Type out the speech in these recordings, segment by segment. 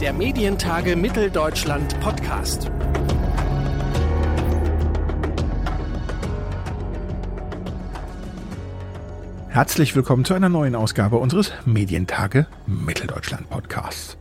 der Medientage Mitteldeutschland Podcast. Herzlich willkommen zu einer neuen Ausgabe unseres Medientage Mitteldeutschland Podcasts.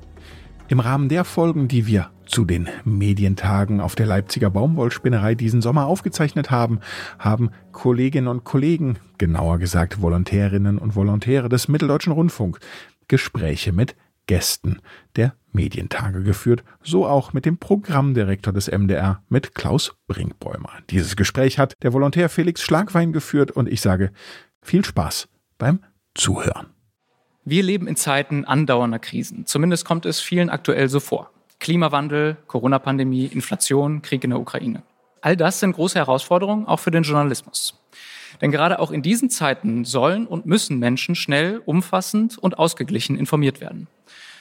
Im Rahmen der Folgen, die wir zu den Medientagen auf der Leipziger Baumwollspinnerei diesen Sommer aufgezeichnet haben, haben Kolleginnen und Kollegen, genauer gesagt Volontärinnen und Volontäre des Mitteldeutschen Rundfunk, Gespräche mit Gästen der Medientage geführt, so auch mit dem Programmdirektor des MDR, mit Klaus Brinkbäumer. Dieses Gespräch hat der Volontär Felix Schlagwein geführt und ich sage viel Spaß beim Zuhören. Wir leben in Zeiten andauernder Krisen. Zumindest kommt es vielen aktuell so vor. Klimawandel, Corona-Pandemie, Inflation, Krieg in der Ukraine. All das sind große Herausforderungen, auch für den Journalismus. Denn gerade auch in diesen Zeiten sollen und müssen Menschen schnell, umfassend und ausgeglichen informiert werden.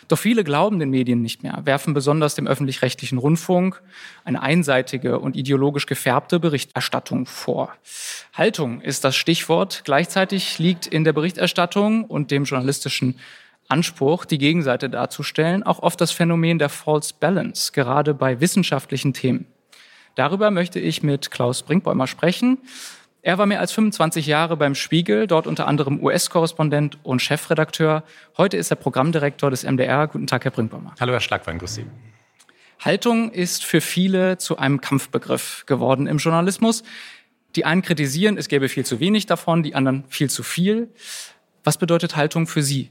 Doch viele glauben den Medien nicht mehr, werfen besonders dem öffentlich-rechtlichen Rundfunk eine einseitige und ideologisch gefärbte Berichterstattung vor. Haltung ist das Stichwort. Gleichzeitig liegt in der Berichterstattung und dem journalistischen Anspruch, die Gegenseite darzustellen, auch oft das Phänomen der False Balance, gerade bei wissenschaftlichen Themen. Darüber möchte ich mit Klaus Brinkbäumer sprechen. Er war mehr als 25 Jahre beim Spiegel, dort unter anderem US-Korrespondent und Chefredakteur. Heute ist er Programmdirektor des MDR. Guten Tag, Herr Brinkbaumer. Hallo, Herr Schlagwein, grüß Sie. Haltung ist für viele zu einem Kampfbegriff geworden im Journalismus. Die einen kritisieren, es gäbe viel zu wenig davon, die anderen viel zu viel. Was bedeutet Haltung für Sie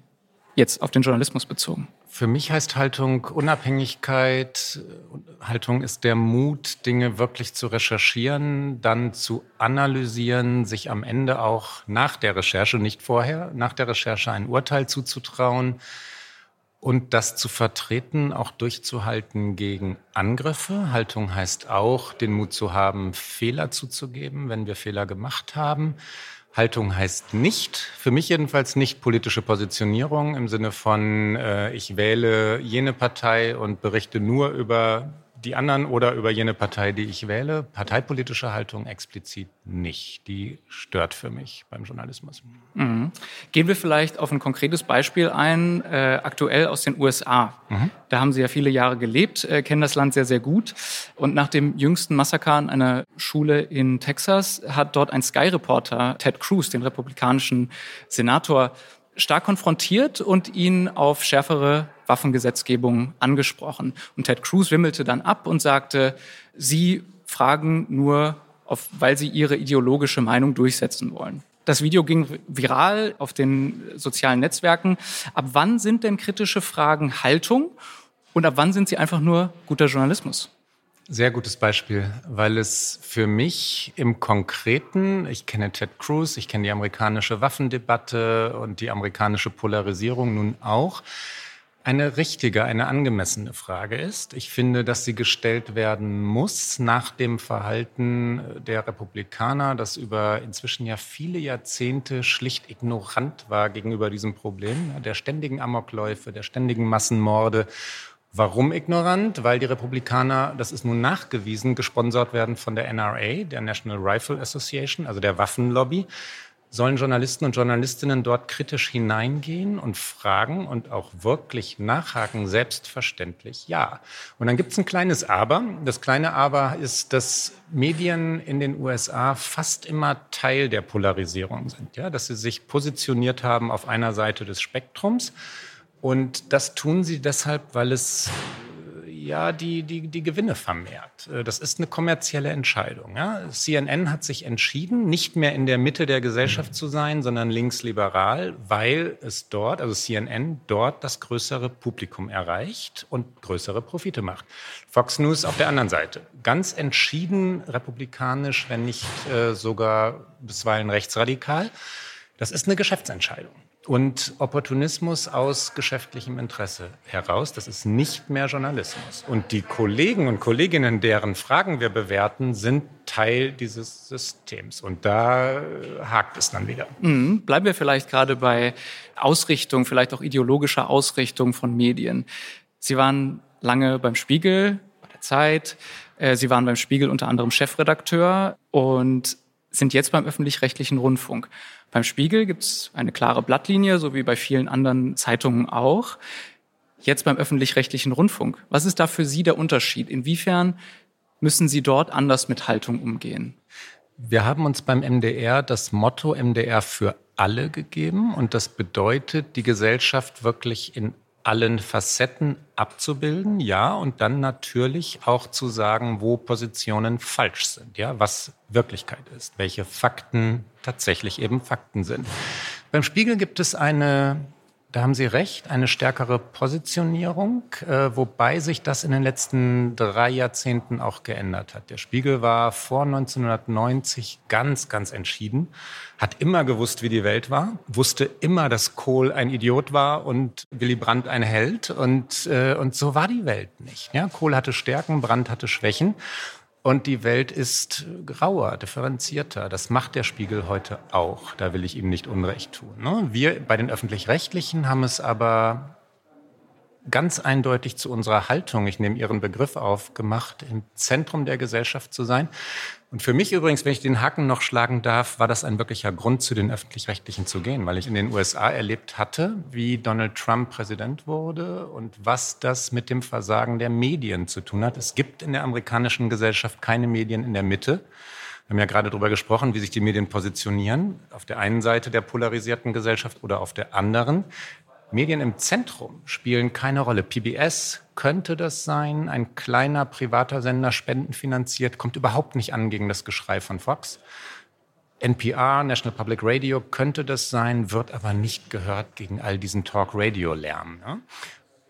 jetzt auf den Journalismus bezogen? Für mich heißt Haltung Unabhängigkeit. Haltung ist der Mut, Dinge wirklich zu recherchieren, dann zu analysieren, sich am Ende auch nach der Recherche, nicht vorher, nach der Recherche ein Urteil zuzutrauen und das zu vertreten, auch durchzuhalten gegen Angriffe. Haltung heißt auch, den Mut zu haben, Fehler zuzugeben, wenn wir Fehler gemacht haben Haltung heißt nicht, für mich jedenfalls nicht politische Positionierung im Sinne von, äh, ich wähle jene Partei und berichte nur über die anderen oder über jene Partei, die ich wähle. Parteipolitische Haltung explizit nicht. Die stört für mich beim Journalismus. Mhm. Gehen wir vielleicht auf ein konkretes Beispiel ein, äh, aktuell aus den USA. Mhm. Da haben Sie ja viele Jahre gelebt, äh, kennen das Land sehr, sehr gut. Und nach dem jüngsten Massaker an einer Schule in Texas hat dort ein Sky-Reporter, Ted Cruz, den republikanischen Senator, stark konfrontiert und ihn auf schärfere Waffengesetzgebung angesprochen. Und Ted Cruz wimmelte dann ab und sagte, Sie fragen nur, auf, weil Sie Ihre ideologische Meinung durchsetzen wollen. Das Video ging viral auf den sozialen Netzwerken. Ab wann sind denn kritische Fragen Haltung und ab wann sind sie einfach nur guter Journalismus? Sehr gutes Beispiel, weil es für mich im Konkreten, ich kenne Ted Cruz, ich kenne die amerikanische Waffendebatte und die amerikanische Polarisierung nun auch, eine richtige, eine angemessene Frage ist. Ich finde, dass sie gestellt werden muss nach dem Verhalten der Republikaner, das über inzwischen ja viele Jahrzehnte schlicht ignorant war gegenüber diesem Problem, der ständigen Amokläufe, der ständigen Massenmorde Warum ignorant? Weil die Republikaner, das ist nun nachgewiesen, gesponsert werden von der NRA, der National Rifle Association, also der Waffenlobby. Sollen Journalisten und Journalistinnen dort kritisch hineingehen und fragen und auch wirklich nachhaken? Selbstverständlich ja. Und dann gibt es ein kleines Aber. Das kleine Aber ist, dass Medien in den USA fast immer Teil der Polarisierung sind. Ja? Dass sie sich positioniert haben auf einer Seite des Spektrums und das tun sie deshalb, weil es ja die, die, die Gewinne vermehrt. Äh, das ist eine kommerzielle Entscheidung. Ja? CNN hat sich entschieden, nicht mehr in der Mitte der Gesellschaft zu sein, sondern linksliberal, weil es dort, also CNN, dort das größere Publikum erreicht und größere Profite macht. Fox News auf der anderen Seite. Ganz entschieden republikanisch, wenn nicht äh, sogar bisweilen rechtsradikal. Das ist eine Geschäftsentscheidung und Opportunismus aus geschäftlichem Interesse heraus. Das ist nicht mehr Journalismus. Und die Kollegen und Kolleginnen, deren Fragen wir bewerten, sind Teil dieses Systems. Und da hakt es dann wieder. Mhm. Bleiben wir vielleicht gerade bei Ausrichtung, vielleicht auch ideologischer Ausrichtung von Medien. Sie waren lange beim Spiegel, bei der Zeit. Äh, Sie waren beim Spiegel unter anderem Chefredakteur und sind jetzt beim öffentlich-rechtlichen Rundfunk. Beim Spiegel gibt es eine klare Blattlinie, so wie bei vielen anderen Zeitungen auch. jetzt beim öffentlich-rechtlichen Rundfunk. Was ist da für Sie der Unterschied? Inwiefern müssen Sie dort anders mit Haltung umgehen? Wir haben uns beim MDR das Motto MDR für alle gegeben und das bedeutet, die Gesellschaft wirklich in allen Facetten abzubilden, ja, und dann natürlich auch zu sagen, wo Positionen falsch sind, ja, was Wirklichkeit ist, welche Fakten tatsächlich eben Fakten sind. Beim Spiegel gibt es eine da haben Sie recht, eine stärkere Positionierung, äh, wobei sich das in den letzten drei Jahrzehnten auch geändert hat. Der Spiegel war vor 1990 ganz, ganz entschieden, hat immer gewusst, wie die Welt war, wusste immer, dass Kohl ein Idiot war und Willy Brandt ein Held und, äh, und so war die Welt nicht. Ja, Kohl hatte Stärken, Brandt hatte Schwächen. Und die Welt ist grauer, differenzierter. Das macht der Spiegel heute auch. Da will ich ihm nicht Unrecht tun. Ne? Wir bei den öffentlich-rechtlichen haben es aber ganz eindeutig zu unserer Haltung, ich nehme Ihren Begriff auf, gemacht, im Zentrum der Gesellschaft zu sein. Und für mich übrigens, wenn ich den Haken noch schlagen darf, war das ein wirklicher Grund, zu den öffentlich-rechtlichen zu gehen, weil ich in den USA erlebt hatte, wie Donald Trump Präsident wurde und was das mit dem Versagen der Medien zu tun hat. Es gibt in der amerikanischen Gesellschaft keine Medien in der Mitte. Wir haben ja gerade darüber gesprochen, wie sich die Medien positionieren, auf der einen Seite der polarisierten Gesellschaft oder auf der anderen. Medien im Zentrum spielen keine Rolle. PBS könnte das sein, ein kleiner privater Sender, spendenfinanziert, kommt überhaupt nicht an gegen das Geschrei von Fox. NPR, National Public Radio, könnte das sein, wird aber nicht gehört gegen all diesen Talk-Radio-Lärm. Ne?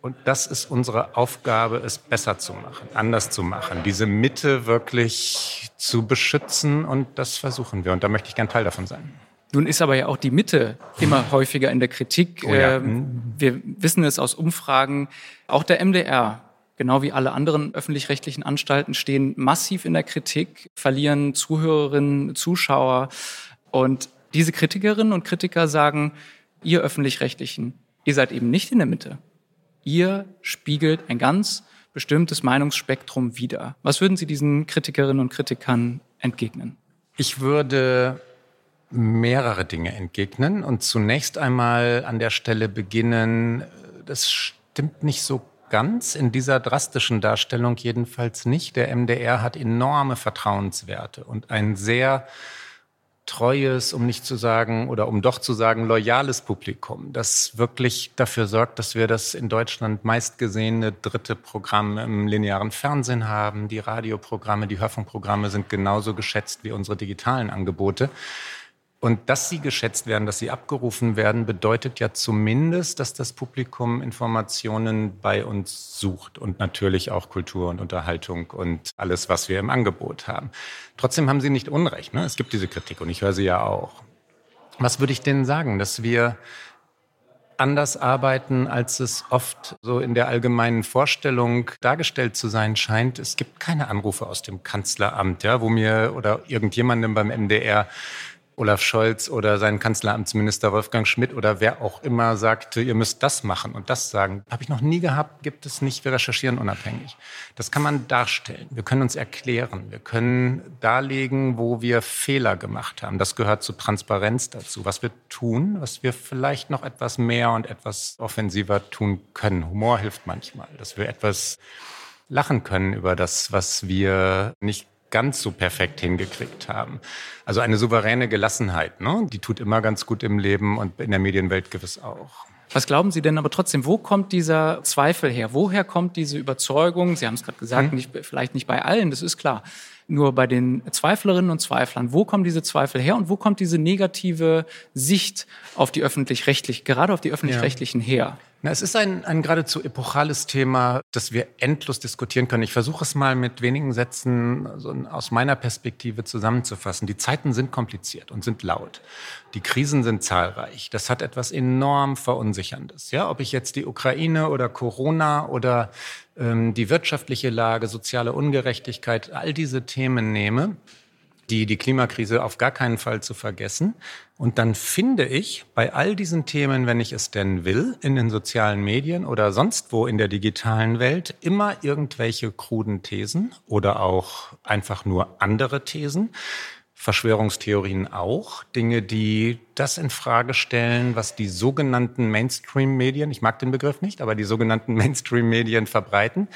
Und das ist unsere Aufgabe, es besser zu machen, anders zu machen, diese Mitte wirklich zu beschützen und das versuchen wir. Und da möchte ich gern Teil davon sein. Nun ist aber ja auch die Mitte immer häufiger in der Kritik. Oh ja. Ähm, wir wissen es aus Umfragen. Auch der MDR, genau wie alle anderen öffentlich-rechtlichen Anstalten, stehen massiv in der Kritik, verlieren Zuhörerinnen, Zuschauer. Und diese Kritikerinnen und Kritiker sagen, ihr öffentlich-rechtlichen, ihr seid eben nicht in der Mitte. Ihr spiegelt ein ganz bestimmtes Meinungsspektrum wider. Was würden Sie diesen Kritikerinnen und Kritikern entgegnen? Ich würde mehrere Dinge entgegnen und zunächst einmal an der Stelle beginnen, das stimmt nicht so ganz, in dieser drastischen Darstellung jedenfalls nicht. Der MDR hat enorme Vertrauenswerte und ein sehr treues, um nicht zu sagen oder um doch zu sagen loyales Publikum, das wirklich dafür sorgt, dass wir das in Deutschland meistgesehene dritte Programm im linearen Fernsehen haben. Die Radioprogramme, die Hörfunkprogramme sind genauso geschätzt wie unsere digitalen Angebote. Und dass sie geschätzt werden, dass sie abgerufen werden, bedeutet ja zumindest, dass das Publikum Informationen bei uns sucht und natürlich auch Kultur und Unterhaltung und alles, was wir im Angebot haben. Trotzdem haben Sie nicht Unrecht. Ne? Es gibt diese Kritik und ich höre sie ja auch. Was würde ich denn sagen? Dass wir anders arbeiten, als es oft so in der allgemeinen Vorstellung dargestellt zu sein scheint. Es gibt keine Anrufe aus dem Kanzleramt, ja, wo mir oder irgendjemandem beim MDR Olaf Scholz oder sein Kanzleramtsminister Wolfgang Schmidt oder wer auch immer sagte, ihr müsst das machen und das sagen. Habe ich noch nie gehabt, gibt es nicht. Wir recherchieren unabhängig. Das kann man darstellen. Wir können uns erklären. Wir können darlegen, wo wir Fehler gemacht haben. Das gehört zu Transparenz dazu. Was wir tun, was wir vielleicht noch etwas mehr und etwas offensiver tun können. Humor hilft manchmal, dass wir etwas lachen können über das, was wir nicht ganz so perfekt hingekriegt haben. Also eine souveräne Gelassenheit, ne? die tut immer ganz gut im Leben und in der Medienwelt gewiss auch. Was glauben Sie denn aber trotzdem, wo kommt dieser Zweifel her? Woher kommt diese Überzeugung? Sie haben es gerade gesagt, hm. nicht, vielleicht nicht bei allen, das ist klar. Nur bei den Zweiflerinnen und Zweiflern, wo kommen diese Zweifel her und wo kommt diese negative Sicht auf die öffentlich-rechtlich, gerade auf die öffentlich-rechtlichen ja. her? Na, es ist ein, ein geradezu epochales Thema, das wir endlos diskutieren können. Ich versuche es mal mit wenigen Sätzen so aus meiner Perspektive zusammenzufassen. Die Zeiten sind kompliziert und sind laut. Die Krisen sind zahlreich. Das hat etwas enorm Verunsicherndes. Ja, ob ich jetzt die Ukraine oder Corona oder die wirtschaftliche Lage, soziale Ungerechtigkeit, all diese Themen nehme, die, die Klimakrise auf gar keinen Fall zu vergessen. Und dann finde ich bei all diesen Themen, wenn ich es denn will, in den sozialen Medien oder sonst wo in der digitalen Welt immer irgendwelche kruden Thesen oder auch einfach nur andere Thesen, Verschwörungstheorien auch, Dinge, die das in Frage stellen, was die sogenannten Mainstream-Medien, ich mag den Begriff nicht, aber die sogenannten Mainstream-Medien verbreiten.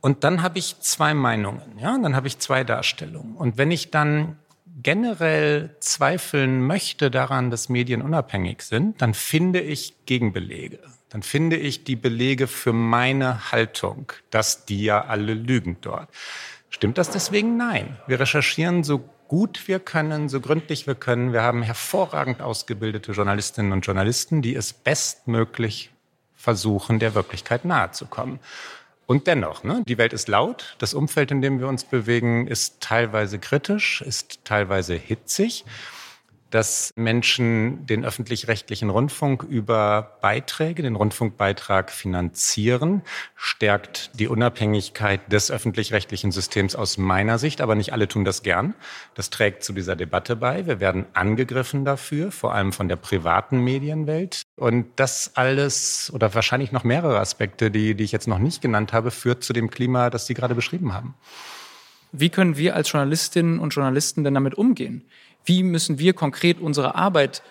Und dann habe ich zwei Meinungen, ja, dann habe ich zwei Darstellungen. Und wenn ich dann generell zweifeln möchte daran, dass Medien unabhängig sind, dann finde ich Gegenbelege. Dann finde ich die Belege für meine Haltung, dass die ja alle lügen dort. Stimmt das deswegen? Nein. Wir recherchieren so gut wir können, so gründlich wir können. Wir haben hervorragend ausgebildete Journalistinnen und Journalisten, die es bestmöglich versuchen, der Wirklichkeit nahezukommen. Und dennoch, ne, die Welt ist laut, das Umfeld, in dem wir uns bewegen, ist teilweise kritisch, ist teilweise hitzig dass Menschen den öffentlich-rechtlichen Rundfunk über Beiträge, den Rundfunkbeitrag finanzieren, stärkt die Unabhängigkeit des öffentlich-rechtlichen Systems aus meiner Sicht. Aber nicht alle tun das gern. Das trägt zu dieser Debatte bei. Wir werden angegriffen dafür, vor allem von der privaten Medienwelt. Und das alles oder wahrscheinlich noch mehrere Aspekte, die, die ich jetzt noch nicht genannt habe, führt zu dem Klima, das Sie gerade beschrieben haben. Wie können wir als Journalistinnen und Journalisten denn damit umgehen? Wie müssen wir konkret unsere Arbeit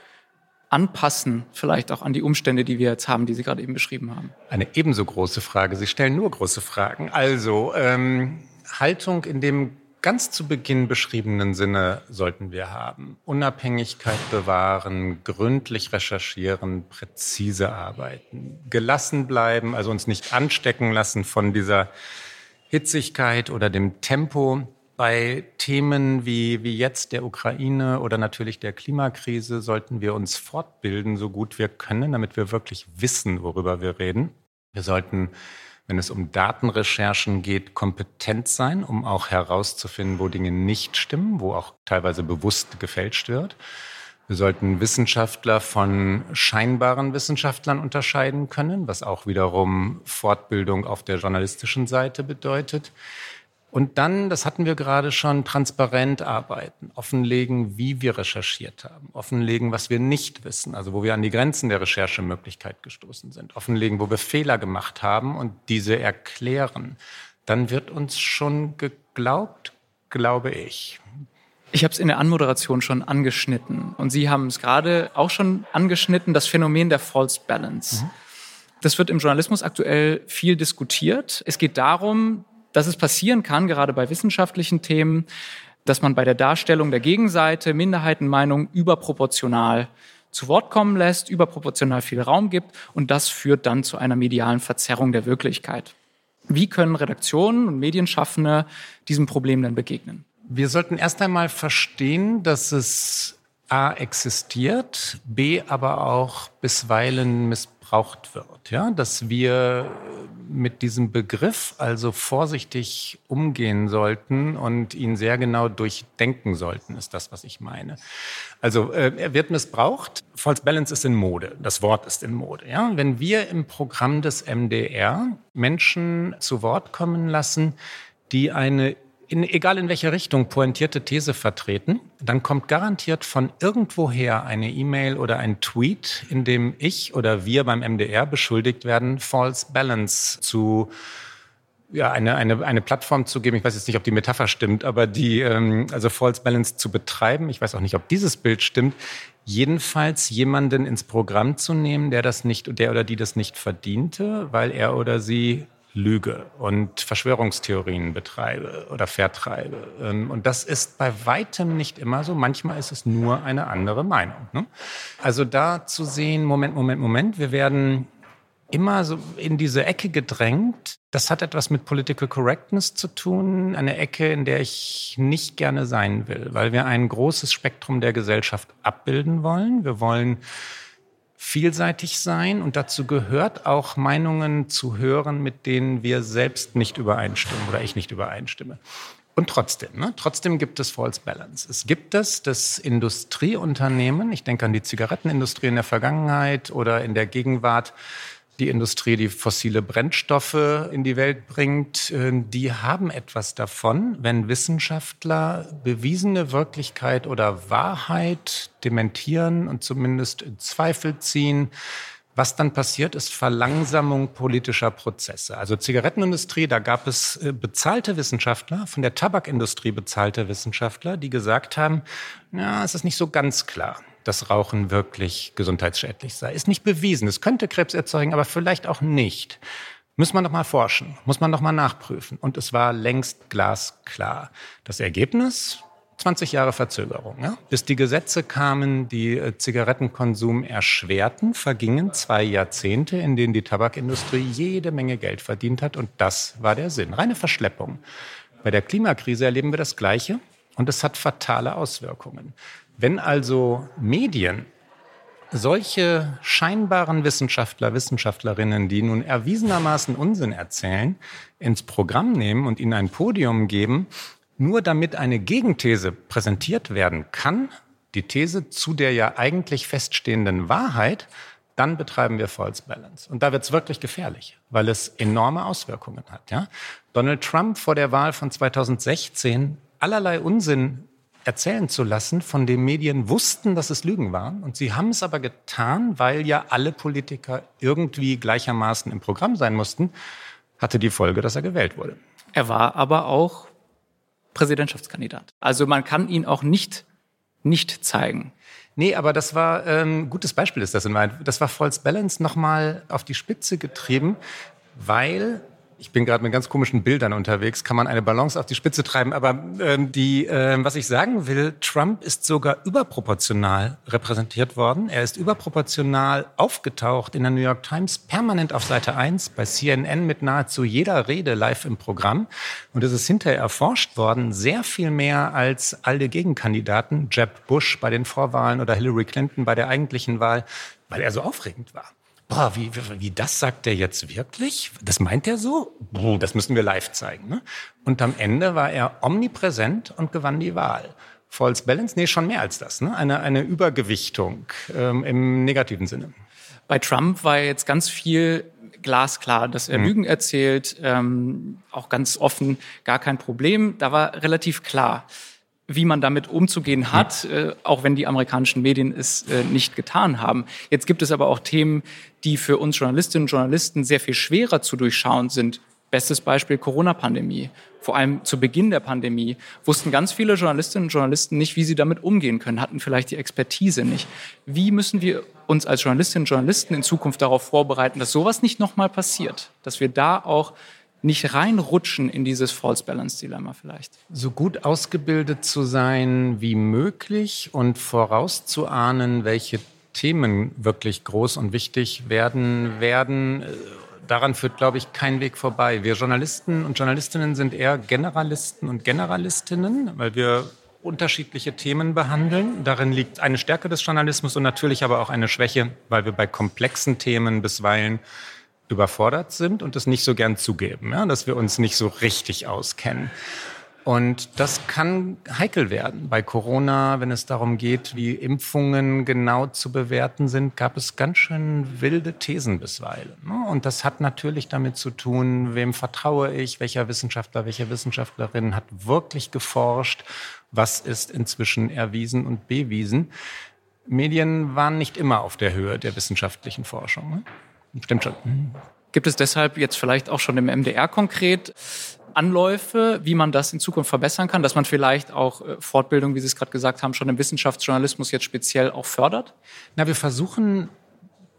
anpassen, vielleicht auch an die Umstände, die wir jetzt haben, die Sie gerade eben beschrieben haben? Eine ebenso große Frage. Sie stellen nur große Fragen. Also ähm, Haltung in dem ganz zu Beginn beschriebenen Sinne sollten wir haben. Unabhängigkeit bewahren, gründlich recherchieren, präzise arbeiten, gelassen bleiben, also uns nicht anstecken lassen von dieser Hitzigkeit oder dem Tempo. Bei Themen wie, wie jetzt der Ukraine oder natürlich der Klimakrise sollten wir uns fortbilden, so gut wir können, damit wir wirklich wissen, worüber wir reden. Wir sollten, wenn es um Datenrecherchen geht, kompetent sein, um auch herauszufinden, wo Dinge nicht stimmen, wo auch teilweise bewusst gefälscht wird. Wir sollten Wissenschaftler von scheinbaren Wissenschaftlern unterscheiden können, was auch wiederum Fortbildung auf der journalistischen Seite bedeutet. Und dann, das hatten wir gerade schon, transparent arbeiten, offenlegen, wie wir recherchiert haben, offenlegen, was wir nicht wissen, also wo wir an die Grenzen der Recherchemöglichkeit gestoßen sind, offenlegen, wo wir Fehler gemacht haben und diese erklären. Dann wird uns schon geglaubt, glaube ich. Ich habe es in der Anmoderation schon angeschnitten und Sie haben es gerade auch schon angeschnitten, das Phänomen der False Balance. Mhm. Das wird im Journalismus aktuell viel diskutiert. Es geht darum, dass es passieren kann, gerade bei wissenschaftlichen Themen, dass man bei der Darstellung der Gegenseite Minderheitenmeinungen überproportional zu Wort kommen lässt, überproportional viel Raum gibt und das führt dann zu einer medialen Verzerrung der Wirklichkeit. Wie können Redaktionen und Medienschaffende diesem Problem denn begegnen? Wir sollten erst einmal verstehen, dass es A existiert, B aber auch bisweilen missbraucht wird. Ja, dass wir mit diesem Begriff also vorsichtig umgehen sollten und ihn sehr genau durchdenken sollten, ist das, was ich meine. Also äh, er wird missbraucht. False Balance ist in Mode. Das Wort ist in Mode. Ja, wenn wir im Programm des MDR Menschen zu Wort kommen lassen, die eine in, egal in welche Richtung, pointierte These vertreten, dann kommt garantiert von irgendwoher eine E-Mail oder ein Tweet, in dem ich oder wir beim MDR beschuldigt werden, False Balance zu ja, eine, eine, eine Plattform zu geben. Ich weiß jetzt nicht, ob die Metapher stimmt, aber die, ähm, also False Balance zu betreiben. Ich weiß auch nicht, ob dieses Bild stimmt. Jedenfalls jemanden ins Programm zu nehmen, der das nicht, der oder die das nicht verdiente, weil er oder sie lüge und Verschwörungstheorien betreibe oder vertreibe. Ähm, und das ist bei weitem nicht immer so. Manchmal ist es nur eine andere Meinung. Ne? Also da zu sehen, Moment, Moment, Moment, wir werden immer so in diese Ecke gedrängt. Das hat etwas mit Political Correctness zu tun, eine Ecke, in der ich nicht gerne sein will, weil wir ein großes Spektrum der Gesellschaft abbilden wollen. Wir wollen vielseitig sein und dazu gehört auch Meinungen zu hören, mit denen wir selbst nicht übereinstimmen oder ich nicht übereinstimme. Und trotzdem, ne, trotzdem gibt es False Balance. Es gibt es, dass Industrieunternehmen, ich denke an die Zigarettenindustrie in der Vergangenheit oder in der Gegenwart, die Industrie, die fossile Brennstoffe in die Welt bringt, äh, die haben etwas davon, wenn Wissenschaftler bewiesene Wirklichkeit oder Wahrheit dementieren und zumindest in Zweifel ziehen, Was dann passiert, ist Verlangsamung politischer Prozesse. Also Zigarettenindustrie, da gab es äh, bezahlte Wissenschaftler, von der Tabakindustrie bezahlte Wissenschaftler, die gesagt haben, ja, es ist nicht so ganz klar, dass Rauchen wirklich gesundheitsschädlich sei. Ist nicht bewiesen. Es könnte Krebs erzeugen, aber vielleicht auch nicht. Muss man doch mal forschen, muss man doch mal nachprüfen. Und es war längst glasklar. Das Ergebnis, 20 Jahre Verzögerung. Ja? Bis die Gesetze kamen, die äh, Zigarettenkonsum erschwerten, vergingen zwei Jahrzehnte, in denen die Tabakindustrie jede Menge Geld verdient hat. Und das war der Sinn. Reine Verschleppung. Bei der Klimakrise erleben wir das Gleiche. Und es hat fatale Auswirkungen. Wenn also Medien solche scheinbaren Wissenschaftler, Wissenschaftlerinnen, die nun erwiesenermaßen Unsinn erzählen, ins Programm nehmen und ihnen ein Podium geben, nur damit eine Gegenthese präsentiert werden kann, die These zu der ja eigentlich feststehenden Wahrheit, dann betreiben wir False Balance. Und da wird es wirklich gefährlich, weil es enorme Auswirkungen hat. Ja? Donald Trump vor der Wahl von 2016 allerlei Unsinn erzählen zu lassen, von dem Medien wussten, dass es Lügen waren. Und sie haben es aber getan, weil ja alle Politiker irgendwie gleichermaßen im Programm sein mussten, hatte die Folge, dass er gewählt wurde. Er war aber auch Präsidentschaftskandidat. Also man kann ihn auch nicht nicht zeigen. Nee, aber das war ein ähm, gutes Beispiel ist das in Wahrheit. Das war False Balance nochmal auf die Spitze getrieben, weil ich bin gerade mit ganz komischen Bildern unterwegs, kann man eine Balance auf die Spitze treiben. Aber ähm, die, äh, was ich sagen will, Trump ist sogar überproportional repräsentiert worden. Er ist überproportional aufgetaucht in der New York Times, permanent auf Seite 1, bei CNN mit nahezu jeder Rede live im Programm. Und es ist hinterher erforscht worden, sehr viel mehr als alle Gegenkandidaten, Jeb Bush bei den Vorwahlen oder Hillary Clinton bei der eigentlichen Wahl, weil er so aufregend war boah, wie, wie, wie das sagt der jetzt wirklich? Das meint er so? Boah, das müssen wir live zeigen. Ne? Und am Ende war er omnipräsent und gewann die Wahl. False Balance? Nee, schon mehr als das. Ne? Eine, eine Übergewichtung ähm, im negativen Sinne. Bei Trump war jetzt ganz viel glasklar, dass er mhm. Lügen erzählt, ähm, auch ganz offen, gar kein Problem. Da war relativ klar wie man damit umzugehen hat, äh, auch wenn die amerikanischen Medien es äh, nicht getan haben. Jetzt gibt es aber auch Themen, die für uns Journalistinnen und Journalisten sehr viel schwerer zu durchschauen sind. Bestes Beispiel Corona-Pandemie. Vor allem zu Beginn der Pandemie wussten ganz viele Journalistinnen und Journalisten nicht, wie sie damit umgehen können, hatten vielleicht die Expertise nicht. Wie müssen wir uns als Journalistinnen und Journalisten in Zukunft darauf vorbereiten, dass sowas nicht nochmal passiert? Dass wir da auch nicht reinrutschen in dieses False Balance Dilemma vielleicht. So gut ausgebildet zu sein wie möglich und vorauszuahnen, welche Themen wirklich groß und wichtig werden werden, äh, daran führt, glaube ich, kein Weg vorbei. Wir Journalisten und Journalistinnen sind eher Generalisten und Generalistinnen, weil wir unterschiedliche Themen behandeln. Darin liegt eine Stärke des Journalismus und natürlich aber auch eine Schwäche, weil wir bei komplexen Themen bisweilen überfordert sind und es nicht so gern zugeben, ja, dass wir uns nicht so richtig auskennen. Und das kann heikel werden. Bei Corona, wenn es darum geht, wie Impfungen genau zu bewerten sind, gab es ganz schön wilde Thesen bisweilen. Ne? Und das hat natürlich damit zu tun, wem vertraue ich, welcher Wissenschaftler, welche Wissenschaftlerin hat wirklich geforscht, was ist inzwischen erwiesen und bewiesen. Medien waren nicht immer auf der Höhe der wissenschaftlichen Forschung. Ne? Stimmt schon. Gibt es deshalb jetzt vielleicht auch schon im MDR konkret Anläufe, wie man das in Zukunft verbessern kann, dass man vielleicht auch äh, Fortbildung, wie Sie es gerade gesagt haben, schon im Wissenschaftsjournalismus jetzt speziell auch fördert? Na, wir versuchen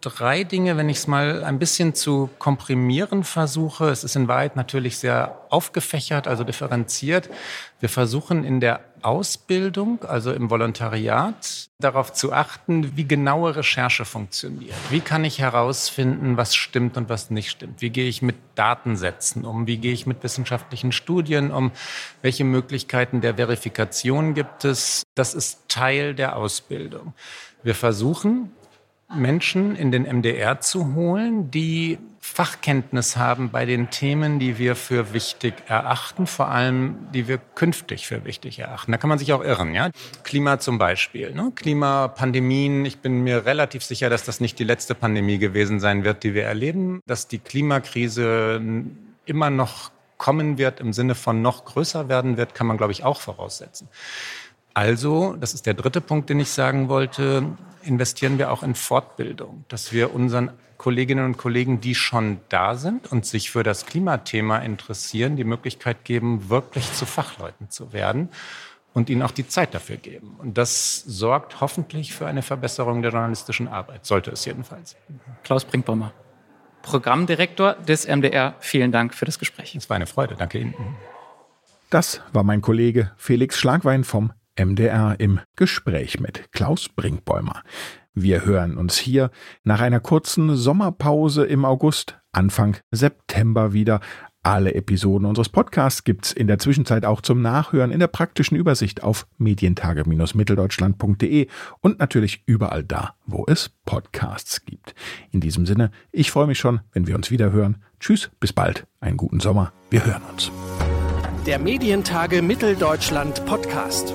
drei Dinge, wenn ich es mal ein bisschen zu komprimieren versuche. Es ist in Wahrheit natürlich sehr aufgefächert, also differenziert. Wir versuchen in der Ausbildung, also im Volontariat, darauf zu achten, wie genaue Recherche funktioniert. Wie kann ich herausfinden, was stimmt und was nicht stimmt? Wie gehe ich mit Datensätzen um? Wie gehe ich mit wissenschaftlichen Studien um? Welche Möglichkeiten der Verifikation gibt es? Das ist Teil der Ausbildung. Wir versuchen Menschen in den MDR zu holen, die Fachkenntnis haben bei den Themen, die wir für wichtig erachten, vor allem die wir künftig für wichtig erachten. Da kann man sich auch irren, ja. Klima zum Beispiel, ne? Klimapandemien. Ich bin mir relativ sicher, dass das nicht die letzte Pandemie gewesen sein wird, die wir erleben, dass die Klimakrise immer noch kommen wird im Sinne von noch größer werden wird, kann man glaube ich auch voraussetzen. Also, das ist der dritte Punkt, den ich sagen wollte, investieren wir auch in Fortbildung, dass wir unseren Kolleginnen und Kollegen, die schon da sind und sich für das Klimathema interessieren, die Möglichkeit geben, wirklich zu Fachleuten zu werden und ihnen auch die Zeit dafür geben. Und das sorgt hoffentlich für eine Verbesserung der journalistischen Arbeit, sollte es jedenfalls. Klaus Brinkbaumer, Programmdirektor des MDR, vielen Dank für das Gespräch. Es war eine Freude, danke Ihnen. Das war mein Kollege Felix Schlagwein vom MDR im Gespräch mit Klaus Brinkbäumer. Wir hören uns hier nach einer kurzen Sommerpause im August, Anfang September wieder. Alle Episoden unseres Podcasts gibt's in der Zwischenzeit auch zum Nachhören in der praktischen Übersicht auf medientage-mitteldeutschland.de und natürlich überall da, wo es Podcasts gibt. In diesem Sinne, ich freue mich schon, wenn wir uns wieder hören. Tschüss, bis bald, einen guten Sommer, wir hören uns. Der Medientage Mitteldeutschland Podcast.